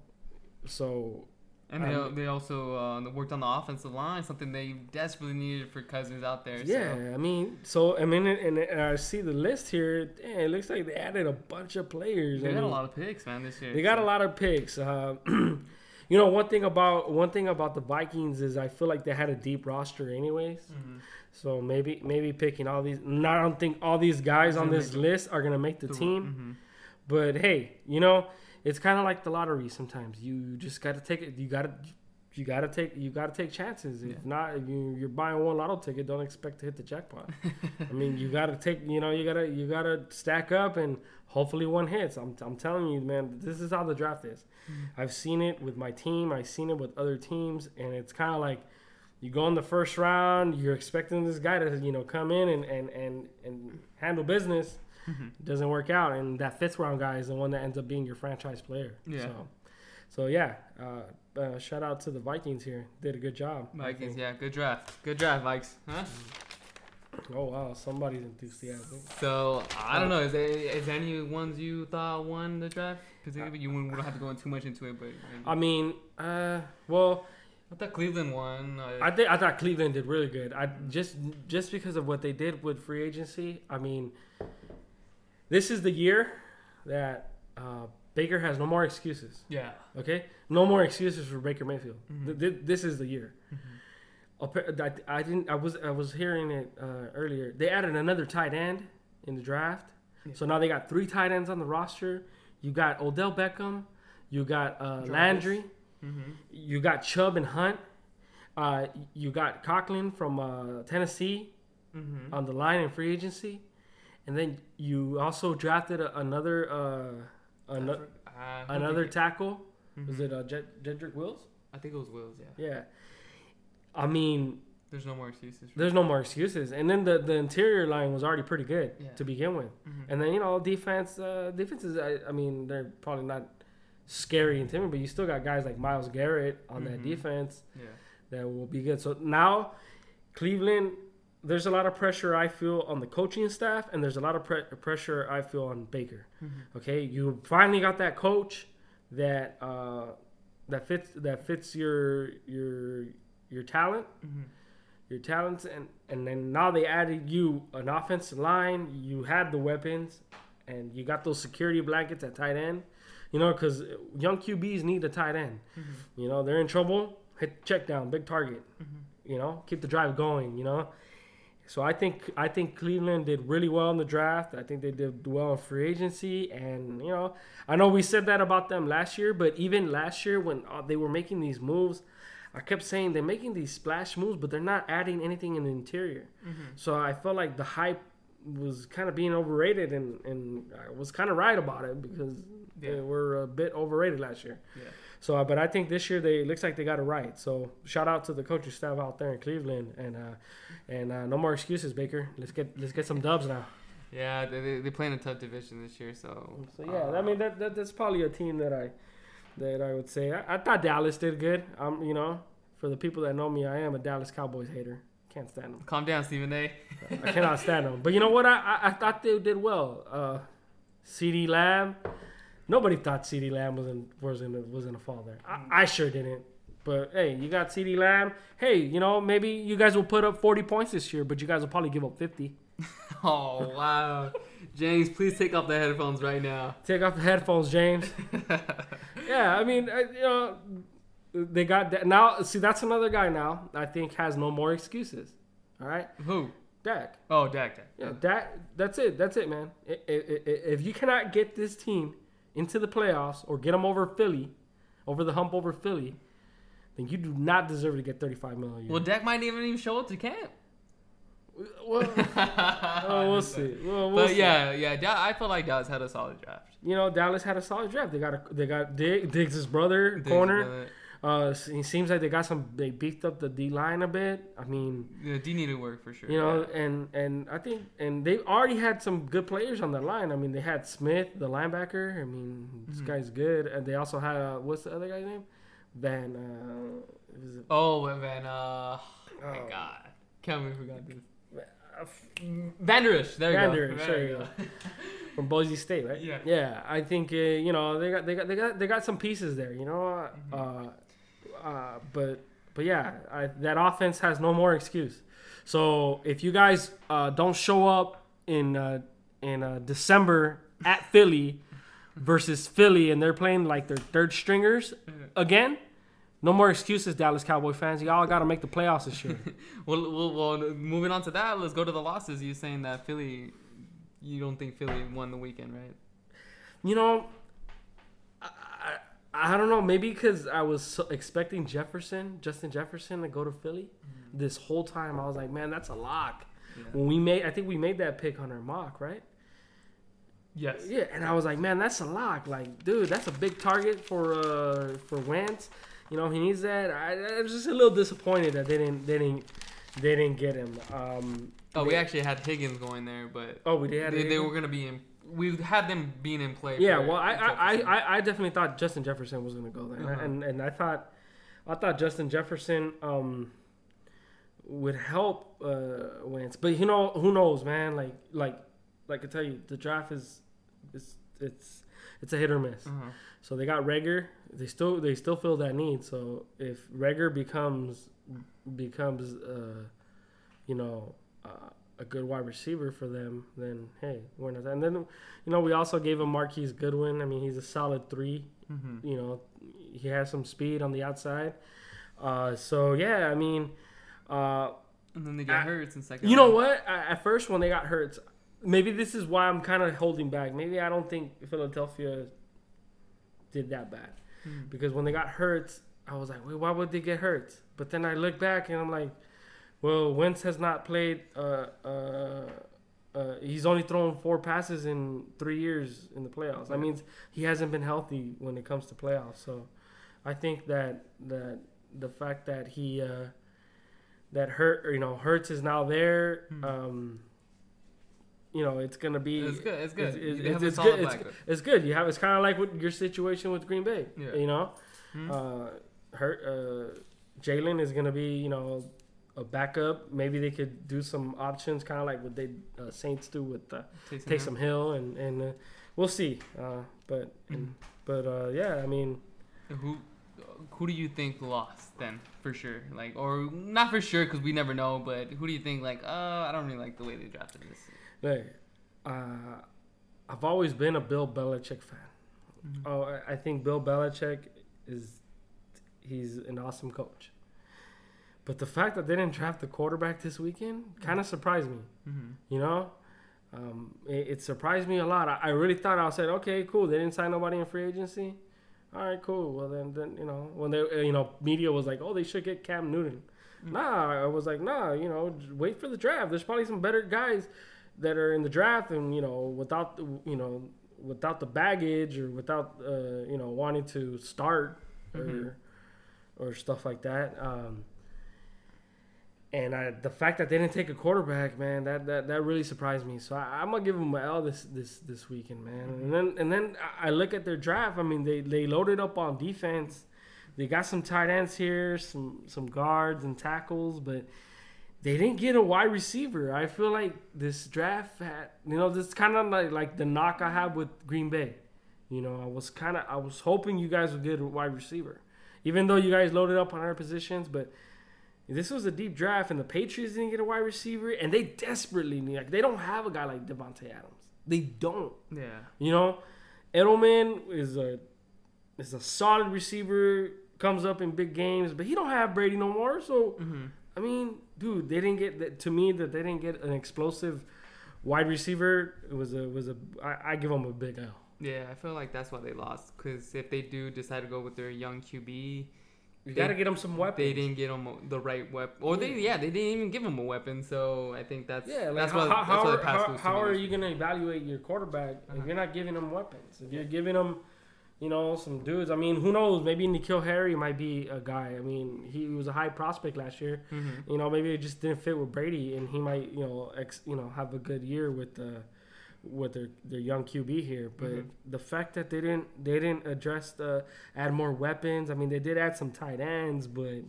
so And they, Um, they also uh, worked on the offensive line, something they desperately needed for Cousins out there. yeah, So. I mean, so I mean, and, and I see the list here. Damn, it looks like they added a bunch of players. They I got a lot of picks, man, this year. They got so- a lot of picks. You know, one thing about one thing about the Vikings is I feel like they had a deep roster, anyways. Mhm. So maybe maybe picking all these. no, I don't think all these guys on this list are gonna make the team. mhm. But hey, you know, it's kind of like the lottery. Sometimes you just got to take it. You got to. You gotta take you gotta take chances. If Yeah. not, if you, you're buying one lotto ticket, don't expect to hit the jackpot. I mean, you gotta take you know you gotta you gotta stack up and hopefully one hits. I'm, I'm telling you, man, this is how the draft is. I've seen it with my team. I've seen it with other teams, and it's kind of like You go in the first round, you're expecting this guy to you know come in and and and, and handle business. It doesn't work out, and that fifth round guy is the one that ends up being your franchise player. Yeah. So, so yeah, uh, uh, shout out to the Vikings here. Did a good job. Vikings, yeah, good draft. Good draft, Vikes. Huh? Oh wow, somebody's enthusiastic. So I don't know. Is there is there any ones you thought won the draft? Because you wouldn't- we don't have to go in too much into it, but maybe. I mean, uh, well, I thought Cleveland won. Uh, I think I thought Cleveland did really good. I just just because of what they did with free agency. I mean, this is the year that uh, Baker has no more excuses. yeah. Okay, no more excuses for Baker Mayfield. Mhm. Th- th- this is the year. I, didn't. I was. I was hearing it uh, earlier. They added another tight end in the draft, Yeah. so now they got three tight ends on the roster. You got Odell Beckham. You got uh, Landry. Mm-hmm. You got Chubb and Hunt. Uh, you got Conklin from uh, Tennessee Mm-hmm. on the line in free agency, and then you also drafted a, another uh, ano- another tackle. Was Mm-hmm. it uh, Jed- Jedrick Wills? I think it was Wills. Yeah. Yeah. I mean, There's no more excuses. For there's no more excuses. And then the, the interior line was already pretty good Yeah. to begin with. Mhm. And then you know defense, uh, defenses. I, I mean, they're probably not scary and timid, but you still got guys like Myles Garrett on that Mhm. defense. Yeah. that will be good. So now, Cleveland, there's a lot of pressure I feel on the coaching staff, and there's a lot of pre- pressure I feel on Baker. Mm-hmm. Okay, you finally got that coach that uh, that fits that fits your your your talent, Mm-hmm. your talents, and and then now they added you an offensive line. You had the weapons, and you got those security blankets at tight end. You know, because young QBs need a tight end. Mm-hmm. You know, they're in trouble. Hit check down, big target. Mm-hmm. You know, keep the drive going. You know, so I think I think Cleveland did really well in the draft. I think they did well in free agency, and you know, I know we said that about them last year, but even last year when uh, they were making these moves, I kept saying they're making these splash moves, but they're not adding anything in the interior. Mm-hmm. So I felt like the hype was kind of being overrated, and and I was kind of right about it because they were a bit overrated last year. Yeah. So, but I think this year they looks like they got it right. So, shout out to the coaching staff out there in Cleveland, and uh, and uh, no more excuses, Baker. Let's get let's get some dubs now. Yeah, they they, play in a tough division this year, so. So yeah, I uh, mean that, that that's probably a team that I that I would say I, I thought Dallas did good. Um, you know, for the people that know me, I am a Dallas Cowboys hater. Can't stand them. Calm down, Stephen A. I cannot stand them. But you know what? I I, I thought they did well. Uh, CeeDee Lamb. Nobody thought CeeDee Lamb was in was in was in a fall there. I, I sure didn't. But hey, you got CeeDee Lamb. Hey, you know maybe you guys will put up 40 points this year, but you guys will probably give up 50. Oh wow, James, please take off the headphones right now. Take off the headphones, James. yeah, I mean, I, you know, they got that now. See, that's another guy now. I think has no more excuses. All right, Who? Dak. Oh, Dak. Dak. Yeah, that that's it. That's it, man. If you cannot get this team into the playoffs or get them over Philly, over the hump over Philly, then you do not deserve to get 35 million. a year. Well, Dak might even even show up to camp. Well, oh, we'll see. Well, we'll But see. yeah, yeah, I feel like Dallas had a solid draft. you know, Dallas had a solid draft. They got a, they got Dig, Diggs' brother Diggs, corner. brother. Uh, it seems like they got some. They beefed up the D line a bit. I mean, Yeah, D needed work for sure. you know, yeah. and and I think and they already had some good players on the line. I mean, they had Smith, the linebacker. I mean, this Mhm. guy's good. And they also had uh, what's the other guy's name? Van. Uh, Oh, and then uh, oh my Oh. God, can't believe we forgot this. Uh, Vander Esch, there you Vander Esch, go. there you go. from Boise State, right? Yeah. Yeah, I think uh, you know they got they got they got they got some pieces there. You know, uh, Mm-hmm. uh, but but yeah, I, that offense has no more excuse. So if you guys uh, don't show up in uh, in uh, December at Philly versus Philly, and they're playing like their third stringers again, no more excuses, Dallas Cowboy fans. Y'all got to make the playoffs this year. Well, well, well, moving on to that, let's go to the losses. You saying that Philly, you don't think Philly won the weekend, right? You know, I, I, I don't know. Maybe because I was so expecting Jefferson, Justin Jefferson, to go to Philly. This whole time, I was like, man, that's a lock. Yeah. When we made, I think we made that pick on our mock, right? Yes. Yeah, and I was like, man, that's a lock. Like, dude, that's a big target for uh for Wentz. You know, he needs that. I, I was just a little disappointed that they didn't they didn't they didn't get him. Um, Oh, we actually had Higgins going there, but Oh, we did. they, they were gonna be in. We had them being in play. Yeah, well, I, I, I, I- definitely thought Justin Jefferson was going to go there, Uh-huh. and and I thought, I thought Justin Jefferson um would help uh Wentz, but you know who knows, man? Like like like I tell you, the draft is is it's it's a hit or miss. Uh-huh. So they got Reagor. They still they still feel that need. So if Reagor becomes becomes uh, you know uh, a good wide receiver for them, then hey, we're not. And then you know we also gave him Marquise Goodwin. I mean he's a solid three. Mhm. You know he has some speed on the outside. Uh, so yeah, I mean. Uh, And then they got I- hurt in second. you know what? I, at first, when they got hurt, maybe this is why I'm kind of holding back. Maybe I don't think Philadelphia did that bad Mhm. because when they got hurt, I was like, wait, why would they get hurt? But then I look back and I'm like, well, Wentz has not played. Uh, uh, uh, he's only thrown four passes in three years in the playoffs. That means he hasn't been healthy when it comes to playoffs. So I think that that the fact that he uh, that hurt, you know, Hurts is now there. Hmm. Um, you know, it's gonna be It's good. It's good. It's, it's, it's, good. It's, it's good. You have it's kind of like with your situation with Green Bay. Yeah. You know, Hmm? uh, hurt. Uh, Jalen is gonna be you know a backup. Maybe they could do some options, kind of like what they uh, Saints do with uh, Taysom Hill. Hill, and and uh, we'll see. Uh, but and, Mhm. but uh, yeah, I mean, Who who do you think lost then for sure? Like or not for sure because we never know. But who do you think like? Uh, I don't really like the way they drafted this. Hey, uh, I've always been a Bill Belichick fan. Mhm. Oh, I- think Bill Belichick is he's an awesome coach. But the fact that they didn't draft the quarterback this weekend kind of surprised me. Mhm. You know, um, it, it surprised me a lot. I, I really thought I said, okay, cool. They didn't sign nobody in free agency. All right, cool. Well, then, then you know, when they, uh, you know, media was like, oh, they should get Cam Newton. Mm. Nah, I was like, nah, you know, wait for the draft. There's probably some better guys that are in the draft, and you know, without, the, you know, without the baggage or without, uh, you know, wanting to start or, Mhm. or stuff like that. Um, and I, the fact that they didn't take a quarterback, man, that, that, that really surprised me. So I, I'm gonna give them an L this this this weekend, man. And then and then I I look at their draft. I mean, they they loaded up on defense. They got some tight ends here, some some guards and tackles, but they didn't get a wide receiver. I feel like this draft had, you know, this kind of like like the knock I have with Green Bay. You know, I was kind of I was hoping you guys would get a wide receiver, even though you guys loaded up on our positions, but. This was a deep draft, and the Patriots didn't get a wide receiver, and they desperately need. Like, they don't have a guy like Davante Adams. They don't. Yeah. You know, Edelman is a is a solid receiver. Comes up in big games, but he don't have Brady no more. So hmm I mean, dude, they didn't get. To me, that they didn't get an explosive wide receiver. It was a was a. I, I give them a big L. Yeah, I feel like that's why they lost. Because if they do decide to go with their young QB, You They- got to get them some weapons. they didn't get them the right weapon, or they yeah they didn't even give them a weapon. So I think that's Yeah, like that's how, what how, that's how, how, how are you going to evaluate your quarterback Uh-huh. if you're not giving them weapons? If you're giving him, you know, some dudes. I mean, who knows? Maybe N'Keal Harry might be a guy. I mean, he was a high prospect last year. Mhm. You know, maybe it just didn't fit with Brady, and he might, you know, ex, you know, have a good year with the with their, their young QB here. But Mhm. the fact that they didn't they didn't address the add more weapons. I mean, they did add some tight ends, but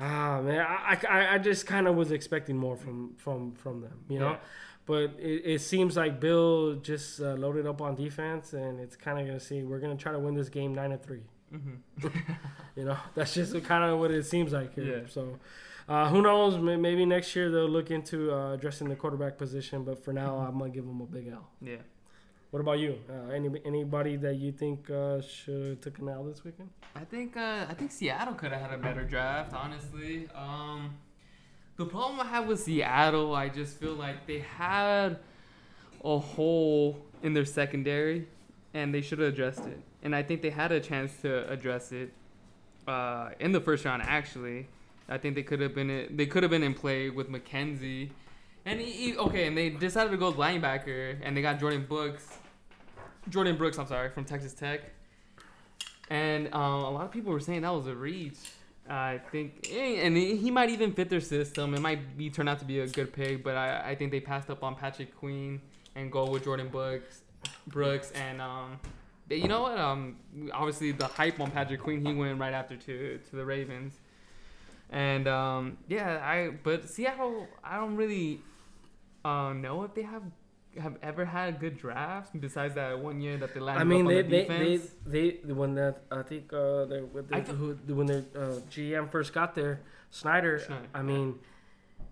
ah man, I I, I just kind of was expecting more from from from them. You know. Yeah. But it, it seems like Bill just uh, loaded up on defense, and it's kind of gonna see we're gonna try to win this game nine to three. Mhm. You know, that's just kind of what it seems like here. Yeah. So, uh, who knows? Maybe next year they'll look into uh, addressing the quarterback position. But for now, I'm gonna give them a big L. Yeah. What about you? Uh, any anybody that you think uh, should took an L this weekend? I think uh, I think Seattle could have had a better draft, honestly. Um, the problem I have with Seattle, I just feel like they had a hole in their secondary, and they should have addressed it. And I think they had a chance to address it uh, in the first round. Actually, I think they could have been they could have been in play with McKenzie, and he, he- okay, and they decided to go linebacker, and they got Jordyn Brooks. Jordyn Brooks, I'm sorry, from Texas Tech and um, a lot of people were saying that was a reach. I think, eh, and he might even fit their system. It might be turn out to be a good pick, but I, I think they passed up on Patrick Queen and go with Jordyn Brooks, Brooks, and um, you know what? Um, obviously the hype on Patrick Queen, he went right after to to the Ravens, and um, yeah, I but Seattle, I don't really uh, know if they have have ever had a good draft besides that one year that they landed I mean, up on they, the they, they, they, when that, I think, uh, they, when, they, I th- who, when their uh, GM first got there, Schneider, I mean,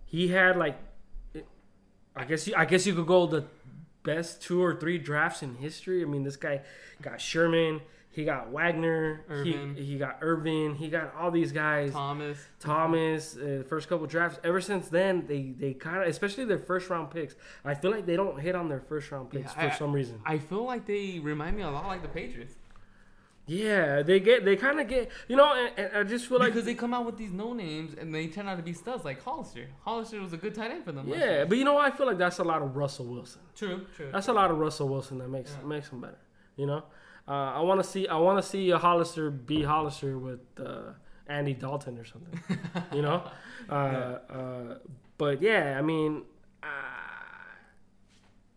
he had like, I guess you, I guess you could go the best two or three drafts in history. I mean, this guy got Sherman, he got Wagner, Irvin. he, he got Irvin, he got all these guys. Thomas. Thomas, uh, the first couple drafts. Ever since then, they they kind of, especially their first round picks. I feel like they don't hit on their first round picks Yeah, for I- some reason. I feel like they remind me a lot like the Patriots Yeah, they get they kind of get you know, and, and I just feel like because they come out with these no names and they turn out to be studs like Hollister. Hollister was a good tight end for them. yeah, but you know what? I feel like that's a lot of Russell Wilson. true, true. That's a lot of Russell Wilson that makes Yeah. makes him better. You know, uh, I want to see I want to see a Hollister be Hollister with uh, Andy Dalton or something. you know, uh, uh, but yeah, I mean, uh,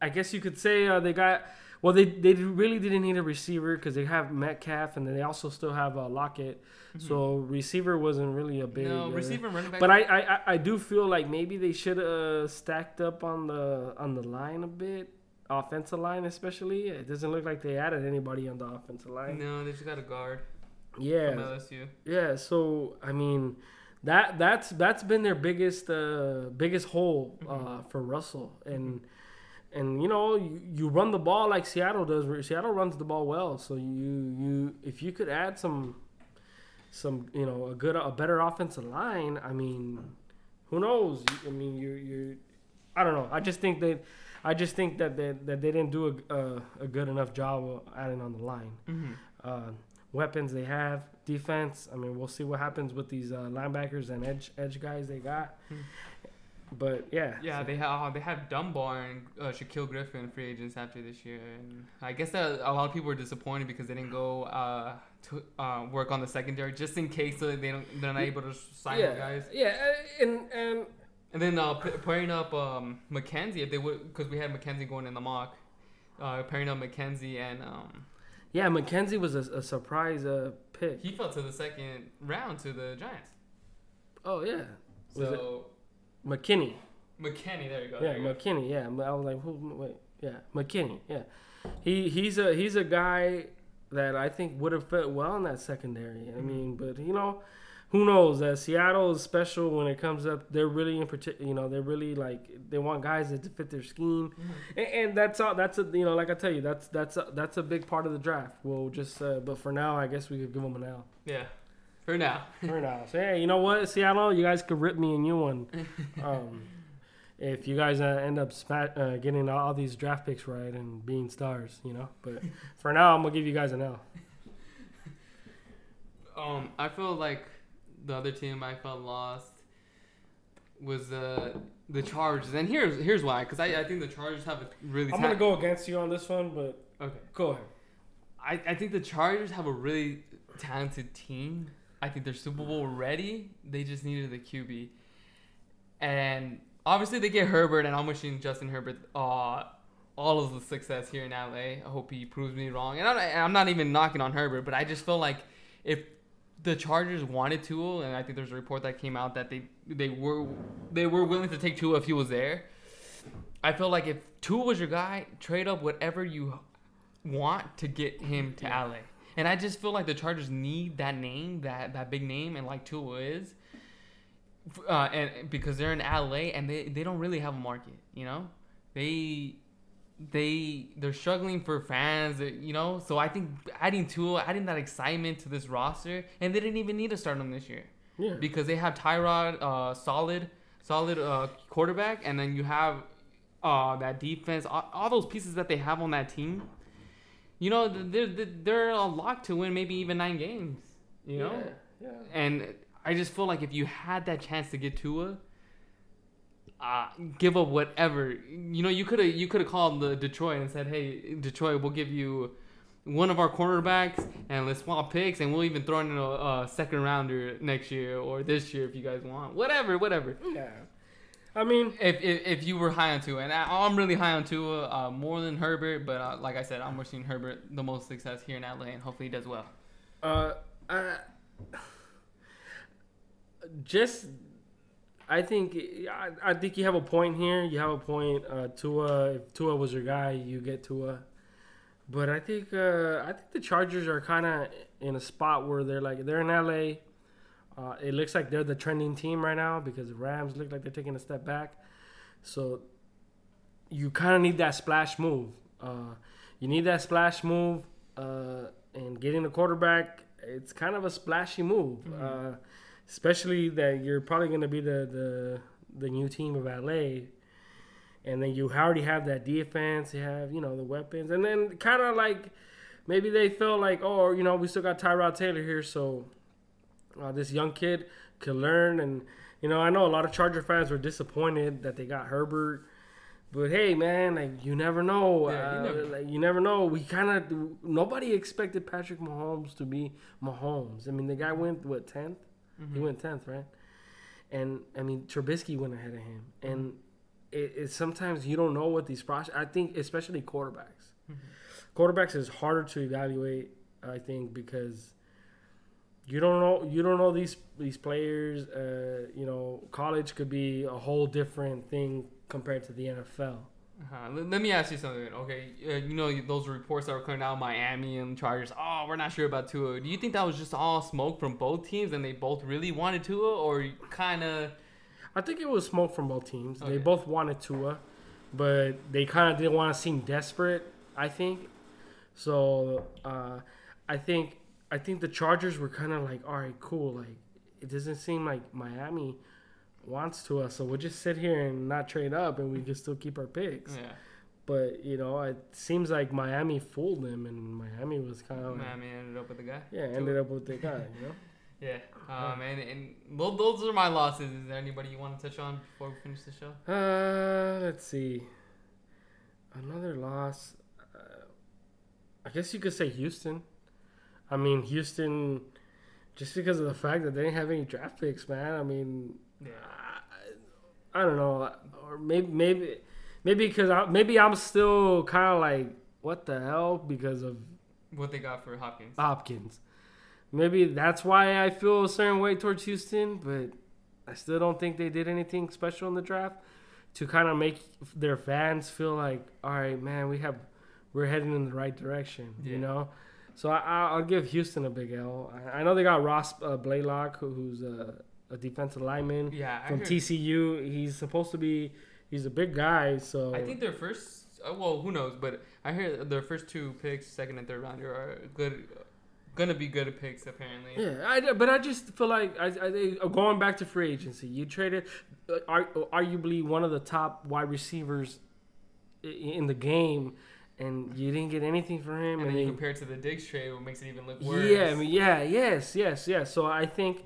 I guess you could say uh, they got. Well, they, they really didn't need a receiver because they have Metcalf and then they also still have uh, Lockett. So receiver wasn't really a big. Mm-hmm. no receiver and running back. but I, I, I- do feel like maybe they should have uh, stacked up on the on the line a bit, offensive line especially. It doesn't look like they added anybody on the offensive line. no, they just got a guard Yeah, from LSU. yeah. So I mean, that that's that's been their biggest uh, biggest hole uh, for Russell and. And you know you, you run the ball like Seattle does. Seattle runs the ball well, so you you if you could add some some you know a good a better offensive line, I mean, who knows? I mean, you you I don't know. I just think that I just think that they, that they didn't do a, a, a good enough job of adding on the line. Mm-hmm. Uh, weapons they have, defense. I mean, we'll see what happens with these uh, linebackers and edge edge guys they got. Hmm. But yeah, Yeah, so- they have they have Dunbar and uh, Shaquill Griffin free agents after this year, and I guess that a lot of people were disappointed because they didn't go uh, to uh, work on the secondary just in case so they don't they're not able to sign yeah, the guys. yeah, uh, and and And then uh, p- pairing up um, McKenzie if they would because we had Mackenzie going in the mock, uh, pairing up Mackenzie and um, yeah, Mackenzie was a, a surprise uh, pick. he fell to the second round to the Giants. Oh yeah, Was it- So McKinney. McKenny, there you go. Yeah, there you go. McKinney. Yeah, I was like, who? Wait, yeah, McKinney. Yeah, he he's a he's a guy that I think would have fit well in that secondary. I Mhm. mean, but you know, who knows? Uh, Seattle is special when it comes up. They're really in particular. You know, they're really like they want guys that fit their scheme, Mhm. and, and that's all. That's a you know, like I tell you, that's that's a, that's a big part of the draft. We'll just, uh, but for now, I guess we could give them an L. Yeah, for now. For now, so hey, you know what, Seattle, you guys could rip me a new one. Um, if you guys uh, end up uh, getting all these draft picks right and being stars, you know. But for now, I'm gonna give you guys an L. Um, I feel like the other team I felt lost was uh, the Chargers, and here's here's why. Because I, I think the Chargers have a really. I'm ta- gonna go against you on this one, but Okay. go ahead. I, I think the Chargers have a really talented team. I think they're Super Bowl ready. They just needed the QB, and obviously they get Herbert, and I'm wishing Justin Herbert uh, all of the success here in LA. I hope he proves me wrong, and I'm, I'm not even knocking on Herbert, but I just feel like if the Chargers wanted Tua, and I think there's a report that came out that they they were they were willing to take Tua if he was there. I feel like if Tua was your guy, trade up whatever you want to get him to LA. And I just feel like the Chargers need that name, that that big name, and like Tua is, uh, and because they're in LA and they, they don't really have a market, you know, they they they're struggling for fans, you know. So I think adding Tua, adding that excitement to this roster, and they didn't even need to start him this year Yeah. because they have Tyrod, uh, solid, solid uh, quarterback, and then you have uh, that defense, all, all those pieces that they have on that team. You know, they're they're- they're a lock to win maybe even nine games. You know, Yeah. and I just feel like if you had that chance to get Tua, uh, give up whatever. You know, you could have you could have called the Detroit and said, "Hey, Detroit, we'll give you one of our cornerbacks and let's swap picks and we'll even throw in a, a second rounder next year or this year if you guys want. Whatever, whatever. Yeah. I mean, If, if, if you were high on Tua, and I, I'm really high on Tua, uh, more than Herbert, but uh, like I said, I'm wishing Herbert the most success here in LA, and hopefully he does well. uh, I, just I think I, I think you have a point here. You have a point. Uh, Tua, if Tua was your guy, you get Tua. But I think uh, I think the Chargers are kind of in a spot where they're like they're in LA. Uh, it looks like they're the trending team right now because the Rams look like they're taking a step back. So you kind of need that splash move. Uh, you need that splash move, uh, and getting the quarterback. It's kind of a splashy move, uh, especially that you're probably going to be the, the the new team of LA, and then you already have that defense. You have you know the weapons, and then kind of like maybe they felt like oh you know we still got Tyrod Taylor here, so uh, this young kid could learn. And you know I know a lot of Charger fans were disappointed that they got Herbert. But hey, man, like you never know. Yeah, you uh, never- like you never know. We kind of nobody expected Patrick Mahomes to be Mahomes. I mean, the guy went what 10th He mm-hmm. went tenth, right? And I mean, Trubisky went ahead of him. Mm-hmm. And it, it sometimes you don't know what these process. I think especially quarterbacks. Mm-hmm. Quarterbacks is harder to evaluate. I think because you don't know you don't know these these players. Uh, you know, college could be a whole different thing compared to the NFL. Uh-huh. Let, let me ask you something. Okay, uh, you know those reports that were coming out, Miami and Chargers. Oh, we're not sure about Tua. Do you think that was just all smoke from both teams, and they both really wanted Tua, or kind of? I think it was smoke from both teams. Okay. They both wanted Tua, but they kind of didn't want to seem desperate. I think. So uh, I think I think the Chargers were kind of like, all right, cool. Like it doesn't seem like Miami wants to us. so we'll just sit here and not trade up, and we can still keep our picks. Yeah, But you know, it seems like Miami fooled them, and Miami was kind of like, Miami ended up with the guy. yeah, ended up with the guy. You know. Yeah, um, and and tho- those are my losses. Is there anybody you want to touch on before we finish the show? Uh, let's see. Another loss. Uh, I guess you could say Houston. I mean, Houston, just because of the fact that they didn't have any draft picks, man. I mean, Yeah, I, I don't know, or maybe maybe maybe because I, maybe I'm still kind of like, what the hell, because of what they got for Hopkins? Hopkins. Maybe that's why I feel a certain way towards Houston, but I still don't think they did anything special in the draft to kind of make their fans feel like, all right, man, we have we're heading in the right direction, Yeah. you know. So I, I- I'll give Houston a big L. I know they got Ross uh, Blacklock, who, who's a, a defensive lineman yeah, from TCU. He's supposed to be he's a big guy, so I think their first. Uh, well, who knows? But I hear their first two picks, second and third rounder, are good. Gonna be good picks apparently. Yeah, I, but I just feel like I, I uh, going back to free agency, you traded uh, arguably one of the top wide receivers in the game, and you didn't get anything for him. And And, then you compare it to the Diggs trade, what makes it even look worse. yeah, I mean, yeah, yes, yes, yes. So I think,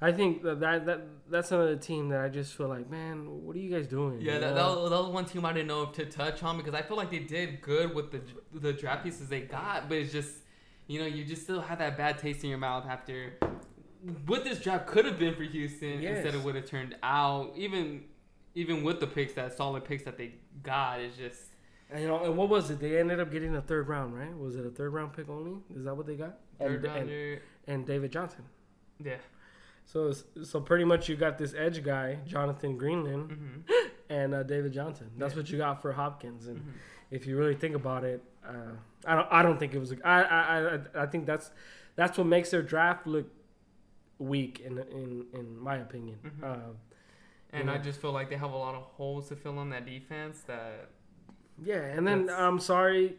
I think that, that that that's another team that I just feel like, man, what are you guys doing? Yeah, that, that, was, that was one team I didn't know if to touch on because I feel like they did good with the the draft pieces they got, but it's just you know you just still have that bad taste in your mouth after what this draft could have been for Houston Yes. instead of what it turned out. Even even with the picks, that solid picks that they got, is just And, you know, and what was it? They ended up getting a third round, right? Was it a third round pick only? Is that what they got? third and, and, rounder. and David Johnson. Yeah. So so pretty much you got this edge guy, Jonathan Greenard. hmm and uh, David Johnson. That's Yeah. what you got for Hopkins. And Mhm. if you really think about it, uh, I don't. I don't think it was. A, I, I I I think that's that's what makes their draft look weak in in in my opinion. Mhm. Uh, And I just feel like they have a lot of holes to fill on that defense. That yeah, and then I'm sorry.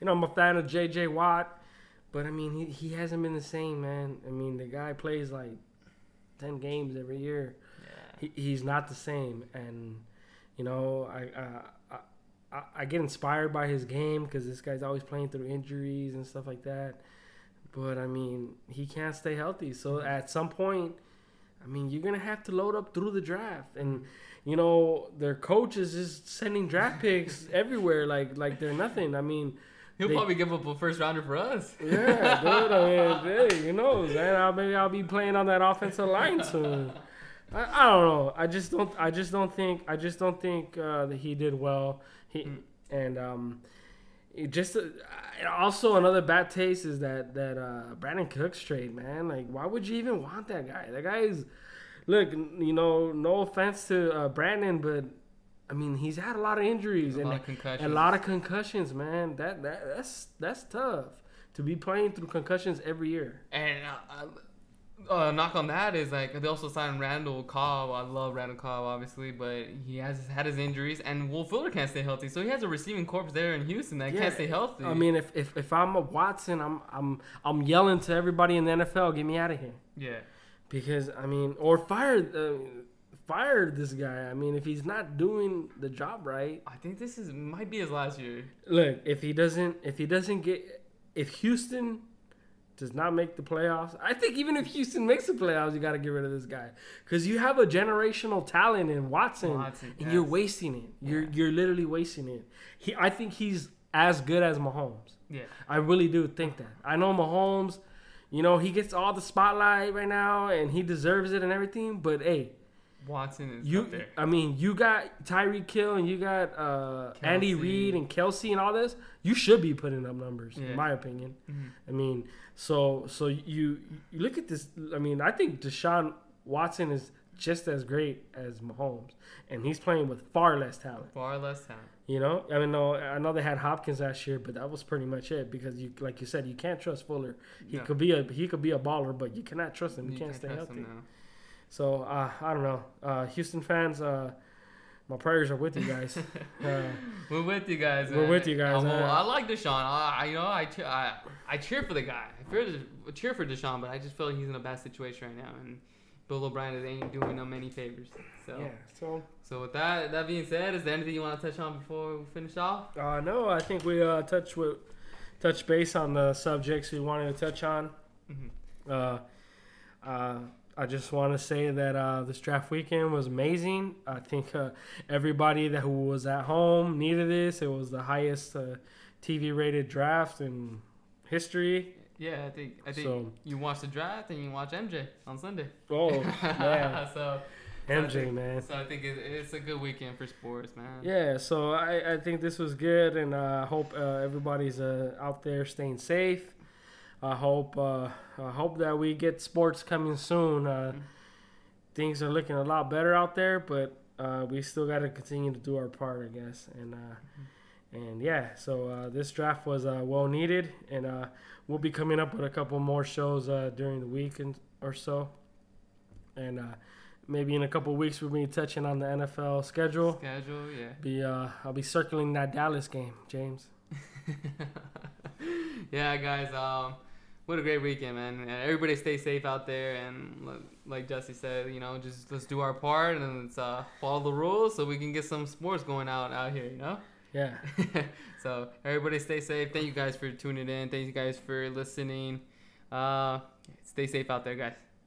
You know, I'm a fan of J.J. Watt, but I mean, he, he hasn't been the same, man. I mean, the guy plays like ten games every year. yeah. he, he's not the same and you know I, I I I get inspired by his game because this guy's always playing through injuries and stuff like that but I mean he can't stay healthy so mm-hmm. at some point I mean you're gonna have to load up through the draft and you know their coach is just sending draft picks everywhere like like they're nothing I mean He'll They- probably give up a first rounder for us. Yeah, dude. I mean, hey, you know, man. I'll, maybe I'll be playing on that offensive line soon. I, I don't know. I just don't. I just don't think. I just don't think uh, that he did well. He Mm. and um, it just uh, also another bad taste is that that uh, Brandin Cooks trade, man. Like, why would you even want that guy? That guy is. Look, you know, no offense to uh, Brandon, but I mean, he's had a lot of injuries A and lot of concussions. a lot of concussions, man. That that that's that's tough to be playing through concussions every year. And uh, uh, uh, knock on that is like they also signed Randall Cobb. I love Randall Cobb, obviously, but he has had his injuries, and Will Fuller can't stay healthy. So he has a receiving corpse there in Houston that Yeah, can't stay healthy. I mean, if, if if I'm a Watson, I'm I'm I'm yelling to everybody in the NFL, get me out of here, yeah, because I mean, or fire uh, fire this guy. I mean, if he's not doing the job right, I think this is might be his last year. look, if he doesn't if he doesn't get if Houston does not make the playoffs, I think even if Houston makes the playoffs, you got to get rid of this guy because you have a generational talent in Watson, Watson, and you're wasting it. You're you're literally wasting it. He, I think he's as good as Mahomes. Yeah, I really do think that. I know Mahomes, you know, he gets all the spotlight right now and he deserves it and everything, but hey, Watson is you up there. I mean, you got Tyreek Hill and you got uh, Andy. Reid and Kelce and all this. You should be putting up numbers, Yeah. in my opinion. Mhm. I mean, so so you you look at this. I mean, I think Deshaun Watson is just as great as Mahomes, and he's playing with far less talent. Far less talent. You know, I mean, no, I know they had Hopkins last year, but that was pretty much it because you, like you said, you can't trust Fuller. He No. could be a he could be a baller, but you cannot trust him. You, can't, stay trust healthy. So uh, I don't know, uh, Houston fans. Uh, my prayers are with you guys. uh, We're with you guys. We're man. with you guys, uh, I like Deshaun. I, I- you know I, cheer, I I cheer for the guy. I cheer, I cheer for Deshaun, but I just feel like he's in a bad situation right now, and Bill O'Brien is ain't doing him any favors. So yeah. So so with that that being said, is there anything you want to touch on before we finish off? uh, no, I think we uh, touch with touch base on the subjects we wanted to touch on. Mhm. Uh, uh, I just want to say that uh, this draft weekend was amazing. I think uh, everybody that who was at home needed this. It was the highest uh, TV rated draft in history. Yeah, I think I think So- you watch the draft and you watch MJ on Sunday. Oh man, so MJ man. so I think it, it's a good weekend for sports, man. Yeah, so I, I think this was good, and I hope uh, everybody's uh, out there staying safe. I hope uh, I hope that we get sports coming soon. Uh, Mhm. things are looking a lot better out there, but uh, we still got to continue to do our part, I guess. And uh, and yeah, so uh, this draft was uh, well needed, and uh, we'll be coming up with a couple more shows uh, during the week and or so. And uh, maybe in a couple weeks we'll be touching on the NFL schedule. Schedule, yeah. Be uh, I'll be circling that Dallas game, James. yeah, guys. Um, what a great weekend, man. And everybody stay safe out there, and like Jesse said, you know, just let's do our part and let's uh, follow the rules so we can get some sports going out out here, you know. Yeah. so everybody stay safe. Thank you guys for tuning in. Thank you guys for listening. Uh, stay safe out there, guys.